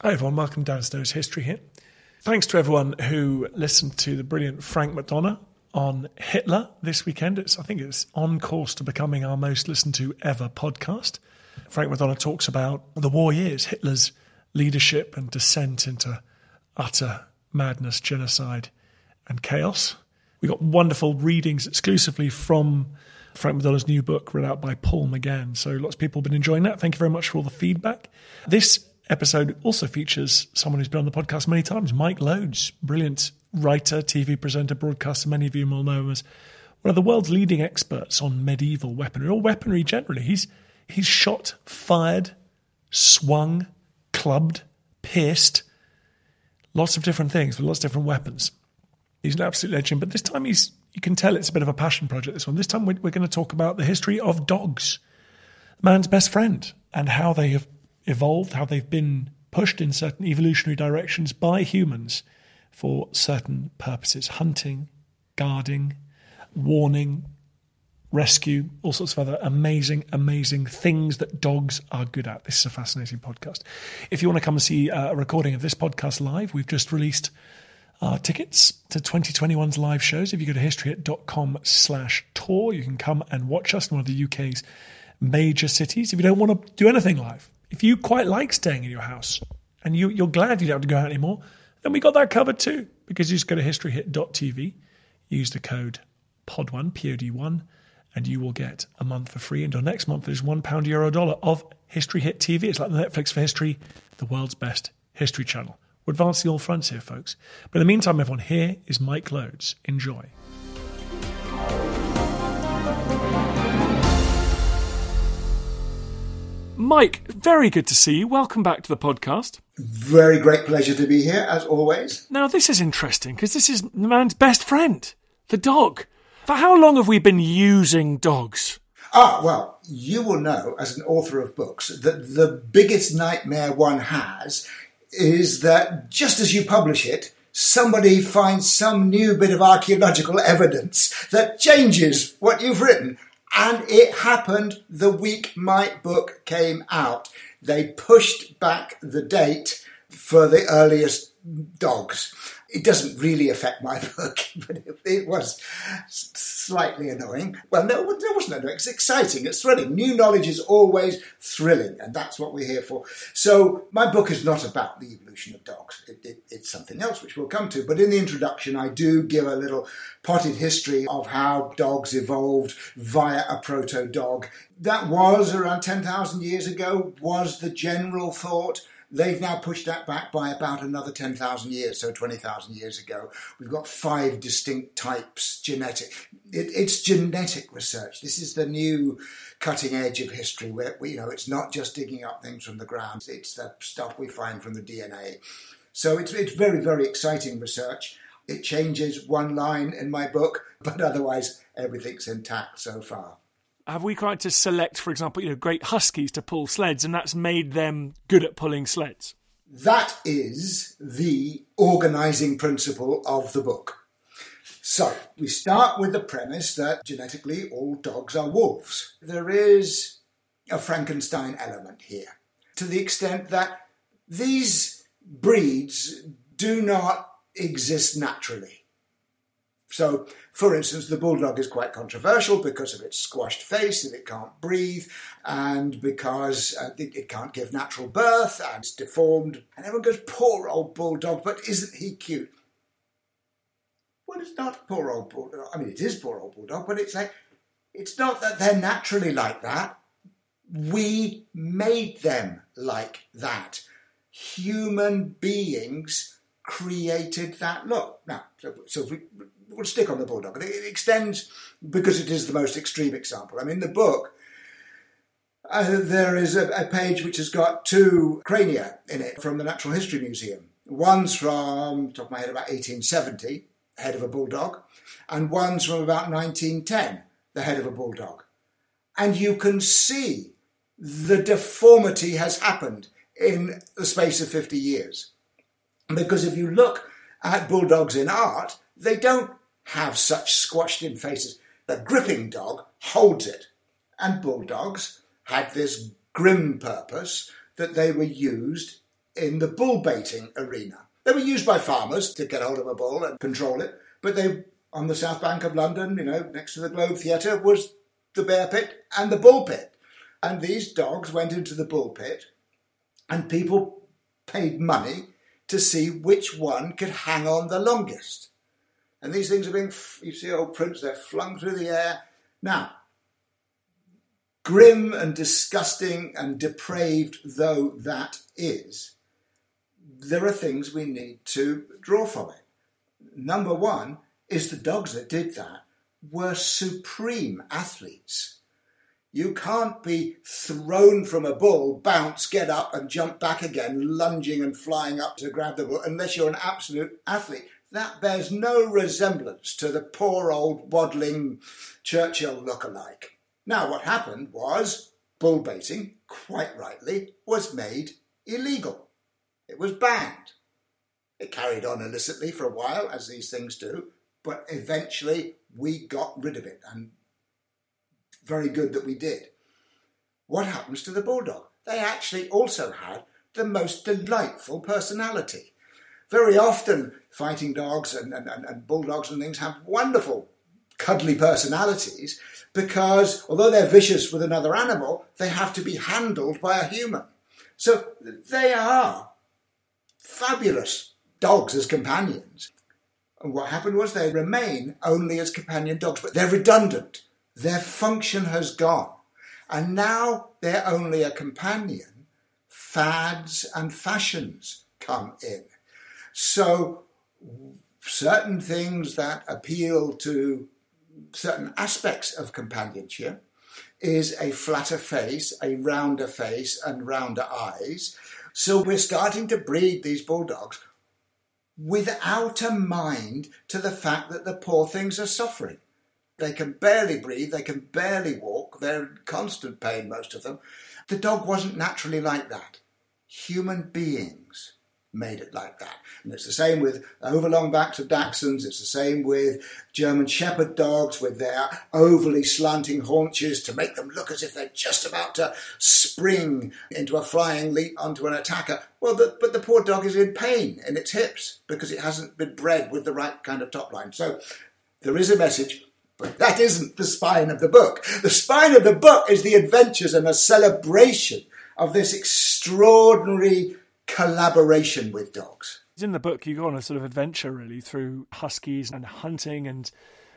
Hi everyone, welcome to Dan Snow's History Hit. Thanks to everyone who listened to the brilliant Frank McDonough on Hitler this weekend. It's I think it's on course to becoming our most listened to ever podcast. Frank McDonough talks about the war years, Hitler's leadership and descent into utter madness, genocide, and chaos. We got wonderful readings exclusively from Frank McDonough's new book, read out by Paul McGann. So lots of people have been enjoying that. Thank you very much for all the feedback. This episode also features someone who's been on the podcast many times, Mike Loades, brilliant writer, TV presenter, broadcaster. Many of you will know him as one of the world's leading experts on medieval weaponry or weaponry generally. He's he's shot, fired, swung, clubbed, pierced, lots of different things with lots of different weapons. He's an absolute legend, but this time he's you can tell it's a bit of a passion project. This one. This time we're, we're going to talk about the history of dogs, man's best friend, and how they have evolved, how they've been pushed in certain evolutionary directions by humans for certain purposes hunting, guarding, warning, rescue, all sorts of other amazing, amazing things that dogs are good at. This is a fascinating podcast. If you want to come and see uh, a recording of this podcast live, we've just released tickets to 2021's live shows. If you go to historyhit.com slash tour, you can come and watch us in one of the UK's major cities. If you don't want to do anything live, if you quite like staying in your house and you, you're glad you don't have to go out anymore, then we got that covered too. Because you just go to historyhit.tv, use the code POD1, POD1, and you will get a month for free. And Until next month, there's one pound euro dollar of History Hit TV. It's like the Netflix for history, the world's best history channel. We're advancing all fronts here, folks. But in the meantime, everyone, here is Mike Loades. Enjoy. Mike, very good to see you. Welcome back to the podcast. Very great pleasure to be here, as always. Now, this is interesting because this is the man's best friend, the dog. For how long have we been using dogs? Ah, well, you will know as an author of books that the biggest nightmare one has is that just as you publish it, somebody finds some new bit of archaeological evidence that changes what you've written. And it happened the week my book came out. They pushed back the date for the earliest dogs. It doesn't really affect my book, but it, it was slightly annoying. Well, no, it wasn't annoying. It's exciting. It's thrilling. New knowledge is always thrilling, and that's what we're here for. So, my book is not about the evolution of dogs. It, it, it's something else, which we'll come to. But in the introduction, I do give a little potted history of how dogs evolved via a proto dog. That was around 10,000 years ago, was the general thought. They've now pushed that back by about another 10,000 years, so 20,000 years ago. We've got five distinct types, genetic. It, it's genetic research. This is the new cutting edge of history where, you know, it's not just digging up things from the ground, it's the stuff we find from the DNA. So it's, it's very, very exciting research. It changes one line in my book, but otherwise everything's intact so far have we tried to select, for example, you know, great huskies to pull sleds, and that's made them good at pulling sleds? That is the organising principle of the book. So we start with the premise that genetically all dogs are wolves. There is a Frankenstein element here, to the extent that these breeds do not exist naturally. So, for instance, the bulldog is quite controversial because of its squashed face and it can't breathe, and because uh, it, it, can't give natural birth and it's deformed. And everyone goes, poor old bulldog, but isn't he cute? Well, it's not poor old bulldog. I mean, it is poor old bulldog, but it's like, it's not that they're naturally like that. We made them like that. Human beings created that look. Now, so, so we, we'll stick on the bulldog. It extends because it is the most extreme example. I mean, the book, uh, there is a, a, page which has got two crania in it from the Natural History Museum. One's from, top of my head, about 1870, head of a bulldog, and one's from about 1910, the head of a bulldog. And you can see the deformity has happened in the space of 50 years. Because if you look at bulldogs in art, they don't have such squashed in faces. The gripping dog holds it. And bulldogs had this grim purpose that they were used in the bull baiting arena. They were used by farmers to get hold of a bull and control it, but they, on the south bank of London, you know, next to the Globe Theatre, was the bear pit and the bull pit. And these dogs went into the bull pit, and people paid money to see which one could hang on the longest. And these things are being, you see old prints, they're flung through the air. Now, grim and disgusting and depraved though that is, there are things we need to draw from it. Number one is the dogs that did that were supreme athletes. You can't be thrown from a bull, bounce, get up, and jump back again, lunging and flying up to grab the bull, unless you're an absolute athlete. That bears no resemblance to the poor old waddling Churchill look-alike. Now, what happened was bull baiting, quite rightly, was made illegal. It was banned. It carried on illicitly for a while, as these things do, but eventually we got rid of it, and very good that we did. What happens to the bulldog? They actually also had the most delightful personality. Very often, fighting dogs and, and, and bulldogs and things have wonderful, cuddly personalities because although they're vicious with another animal, they have to be handled by a human. So they are fabulous dogs as companions. And what happened was they remain only as companion dogs, but they're redundant. Their function has gone. And now they're only a companion. Fads and fashions come in. So certain things that appeal to certain aspects of companionship is a flatter face, a rounder face, and rounder eyes. So we're starting to breed these bulldogs without a mind to the fact that the poor things are suffering. They can barely breathe, they can barely walk, they're in constant pain, most of them. The dog wasn't naturally like that. Human beings made it like that. And it's the same with overlong backs of Dachshunds, it's the same with German Shepherd dogs with their overly slanting haunches to make them look as if they're just about to spring into a flying leap onto an attacker. Well, the, but the poor dog is in pain in its hips because it hasn't been bred with the right kind of top line. So there is a message but that isn't the spine of the book. The spine of the book is the adventures and a celebration of this extraordinary collaboration with dogs. In the book, you go on a sort of adventure really through huskies and hunting and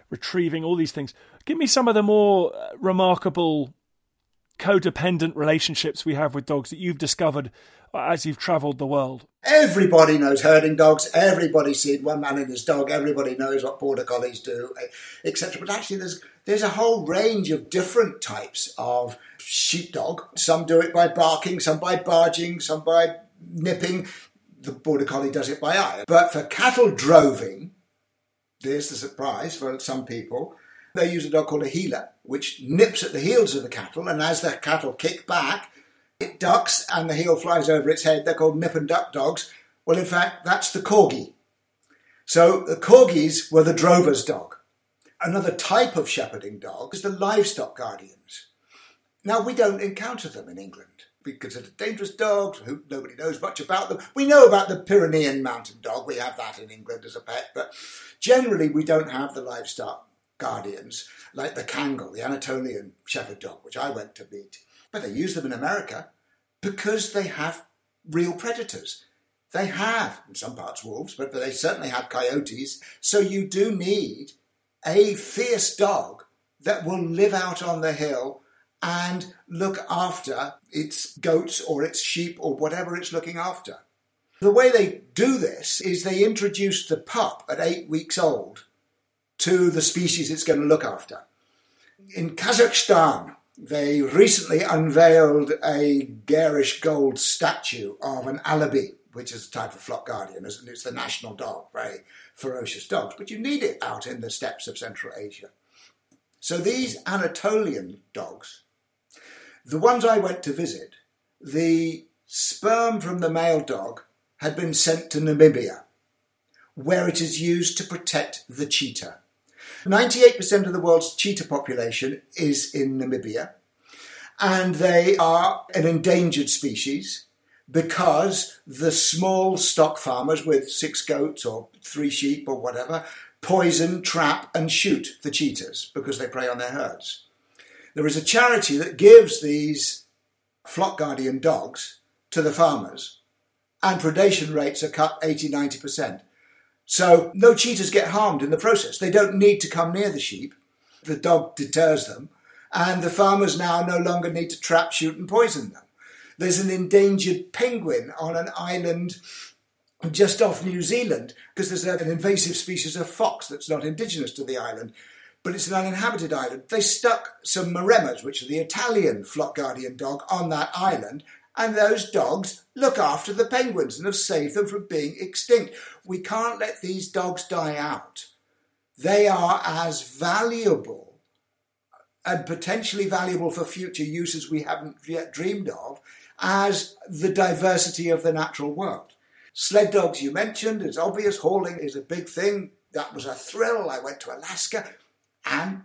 retrieving all these things. Give me some of the more uh, remarkable codependent relationships we have with dogs that you've discovered as you've travelled the world? Everybody knows herding dogs. Everybody's seen one man and his dog. Everybody knows what border collies do, etc. But actually, there's there's a whole range of different types of sheepdog. Some do it by barking, some by barging, some by nipping. The border collie does it by eye. But for cattle droving, there's the surprise for some people. They use a dog called a heeler, which nips at the heels of the cattle, and as the cattle kick back, it ducks and the heel flies over its head. They're called nip and duck dogs. Well, in fact, that's the corgi. So the corgis were the drover's dog. Another type of shepherding dog is the livestock guardians. Now, we don't encounter them in England. We consider dangerous dogs, who nobody knows much about them. We know about the Pyrenean mountain dog, we have that in England as a pet, but generally we don't have the livestock guardians like the Kangal, the Anatolian shepherd dog, which I went to meet. But they use them in America because they have real predators. They have, in some parts, wolves, but they certainly have coyotes. So you do need a fierce dog that will live out on the hill and look after its goats or its sheep or whatever it's looking after. The way they do this is they introduce the pup at eight weeks old to the species it's going to look after. In Kazakhstan, they recently unveiled a garish gold statue of an Alabai, which is a type of flock guardian, and it's the national dog, very ferocious dogs, but you need it out in the steppes of Central Asia. So these Anatolian dogs, the ones I went to visit, the sperm from the male dog had been sent to Namibia, where it is used to protect the cheetah. 98% of the world's cheetah population is in Namibia, and they are an endangered species because the small stock farmers with six goats or three sheep or whatever poison, trap, and shoot the cheetahs because they prey on their herds. There is a charity that gives these flock guardian dogs to the farmers, and predation rates are cut 80 90%. So no cheetahs get harmed in the process. They don't need to come near the sheep. The dog deters them, and the farmers now no longer need to trap, shoot, and poison them. There's an endangered penguin on an island just off New Zealand because there's an invasive species of fox that's not indigenous to the island, but it's an uninhabited island. They stuck some Maremmas, which are the Italian flock guardian dog, on that island, and those dogs look after the penguins and have saved them from being extinct. We can't let these dogs die out. They are as valuable and potentially valuable for future uses we haven't yet dreamed of as the diversity of the natural world. Sled dogs, you mentioned, is obvious. Hauling is a big thing. That was a thrill. I went to Alaska and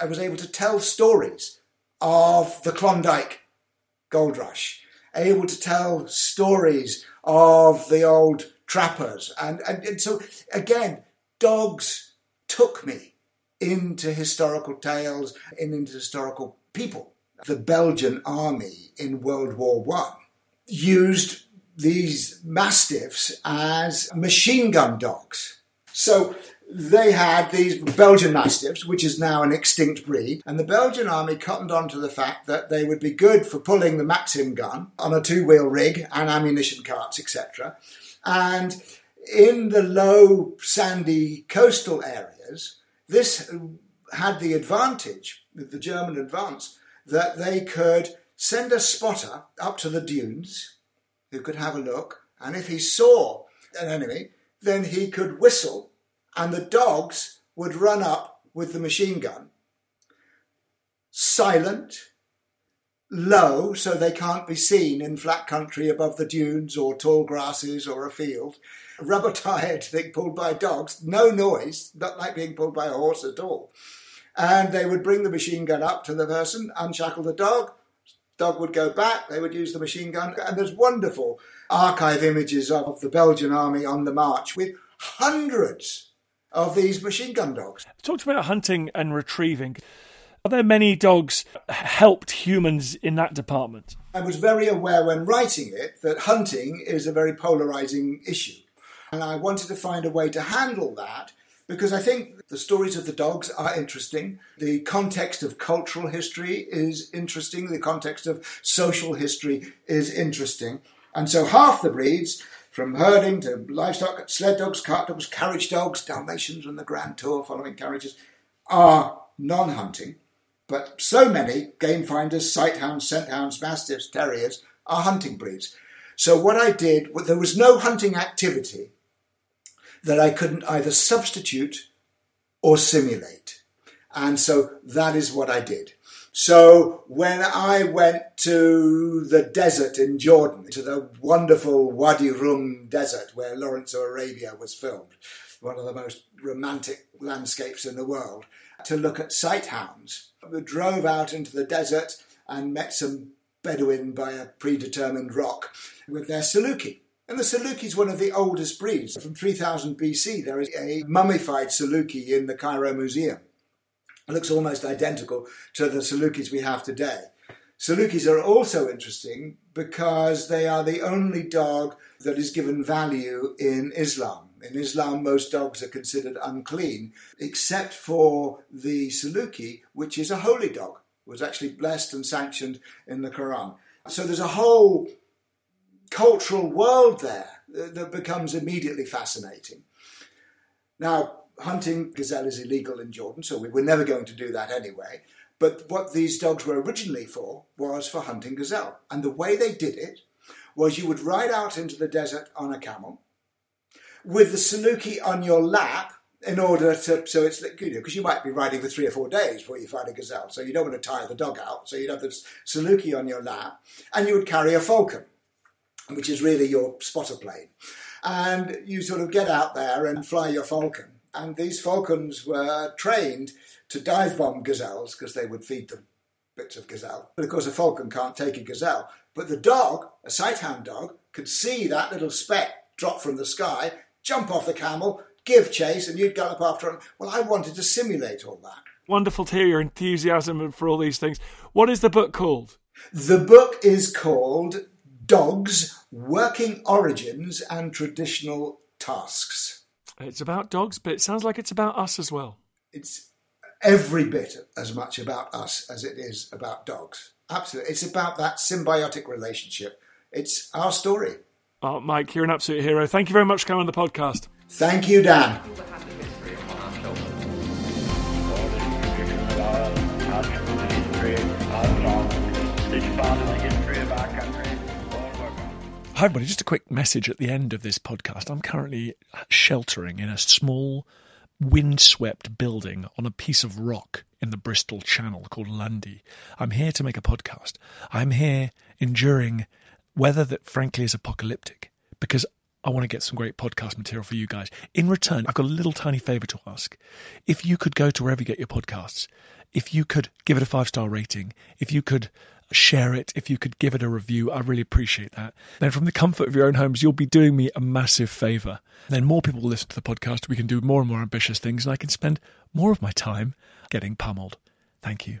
I was able to tell stories of the Klondike gold rush, able to tell stories of the old trappers. And, and, and so, again, dogs took me into historical tales and into historical people. The Belgian army in World War One used these mastiffs as machine gun dogs. So they had these Belgian Mastiffs, which is now an extinct breed, and the Belgian army cottoned on to the fact that they would be good for pulling the Maxim gun on a two wheel rig and ammunition carts, etc. And in the low, sandy coastal areas, this had the advantage, with the German advance, that they could send a spotter up to the dunes who could have a look, and if he saw an enemy, then he could whistle and the dogs would run up with the machine gun, silent, low, so they can't be seen in flat country above the dunes or tall grasses or a field, rubber tired, being pulled by dogs, no noise, not like being pulled by a horse at all. And they would bring the machine gun up to the person, unshackle the dog, dog would go back, they would use the machine gun, and there's wonderful archive images of the Belgian army on the march with hundreds of these machine gun dogs. Talked about hunting and retrieving. Are there many dogs helped humans in that department? I was very aware when writing it that hunting is a very polarizing issue. And I wanted to find a way to handle that because I think the stories of the dogs are interesting. The context of cultural history is interesting. The context of social history is interesting. And so half the breeds from herding to livestock, sled dogs, cart dogs, carriage dogs, Dalmatians and the Grand Tour following carriages, are non hunting. But so many game finders, sight hounds, scent hounds, mastiffs, terriers are hunting breeds. So what I did, there was no hunting activity that I couldn't either substitute or simulate. And so that is what I did. So when I went to the desert in Jordan, to the wonderful Wadi Rum desert where Lawrence of Arabia was filmed, one of the most romantic landscapes in the world, to look at sight hounds, we drove out into the desert and met some Bedouin by a predetermined rock with their Saluki. And the Saluki is one of the oldest breeds. From 3000 BC, there is a mummified Saluki in the Cairo Museum. It looks almost identical to the Salukis we have today. Salukis are also interesting because they are the only dog that is given value in Islam. In Islam, most dogs are considered unclean, except for the Saluki, which is a holy dog, was actually blessed and sanctioned in the Quran. So there's a whole cultural world there that becomes immediately fascinating. Now, hunting gazelle is illegal in Jordan, so we were never going to do that anyway. But what these dogs were originally for was for hunting gazelle. And the way they did it was you would ride out into the desert on a camel with the saluki on your lap in order to, so it's, you know, because you might be riding for three or four days before you find a gazelle. So you don't want to tire the dog out. So you'd have the saluki on your lap and you would carry a falcon, which is really your spotter plane. And you sort of get out there and fly your falcon. And these falcons were trained to dive bomb gazelles because they would feed them bits of gazelle. But of course, a falcon can't take a gazelle. But the dog, a sighthound dog, could see that little speck drop from the sky, jump off the camel, give chase, and you'd gallop after him. Well, I wanted to simulate all that. Wonderful to hear your enthusiasm for all these things. What is the book called? The book is called Dogs Working Origins and Traditional Tasks. It's about dogs, but it sounds like it's about us as well. It's every bit as much about us as it is about dogs. Absolutely. It's about that symbiotic relationship. It's our story. Oh, Mike, you're an absolute hero. Thank you very much for coming on the podcast. Thank you, Dan. Hi, everybody. Just a quick message at the end of this podcast. I'm currently sheltering in a small, windswept building on a piece of rock in the Bristol Channel called Lundy. I'm here to make a podcast. I'm here enduring weather that, frankly, is apocalyptic because I want to get some great podcast material for you guys. In return, I've got a little tiny favor to ask. If you could go to wherever you get your podcasts, if you could give it a five star rating, if you could share it, if you could give it a review, I really appreciate that. Then, from the comfort of your own homes, you'll be doing me a massive favor. Then, more people will listen to the podcast. We can do more and more ambitious things, and I can spend more of my time getting pummeled. Thank you.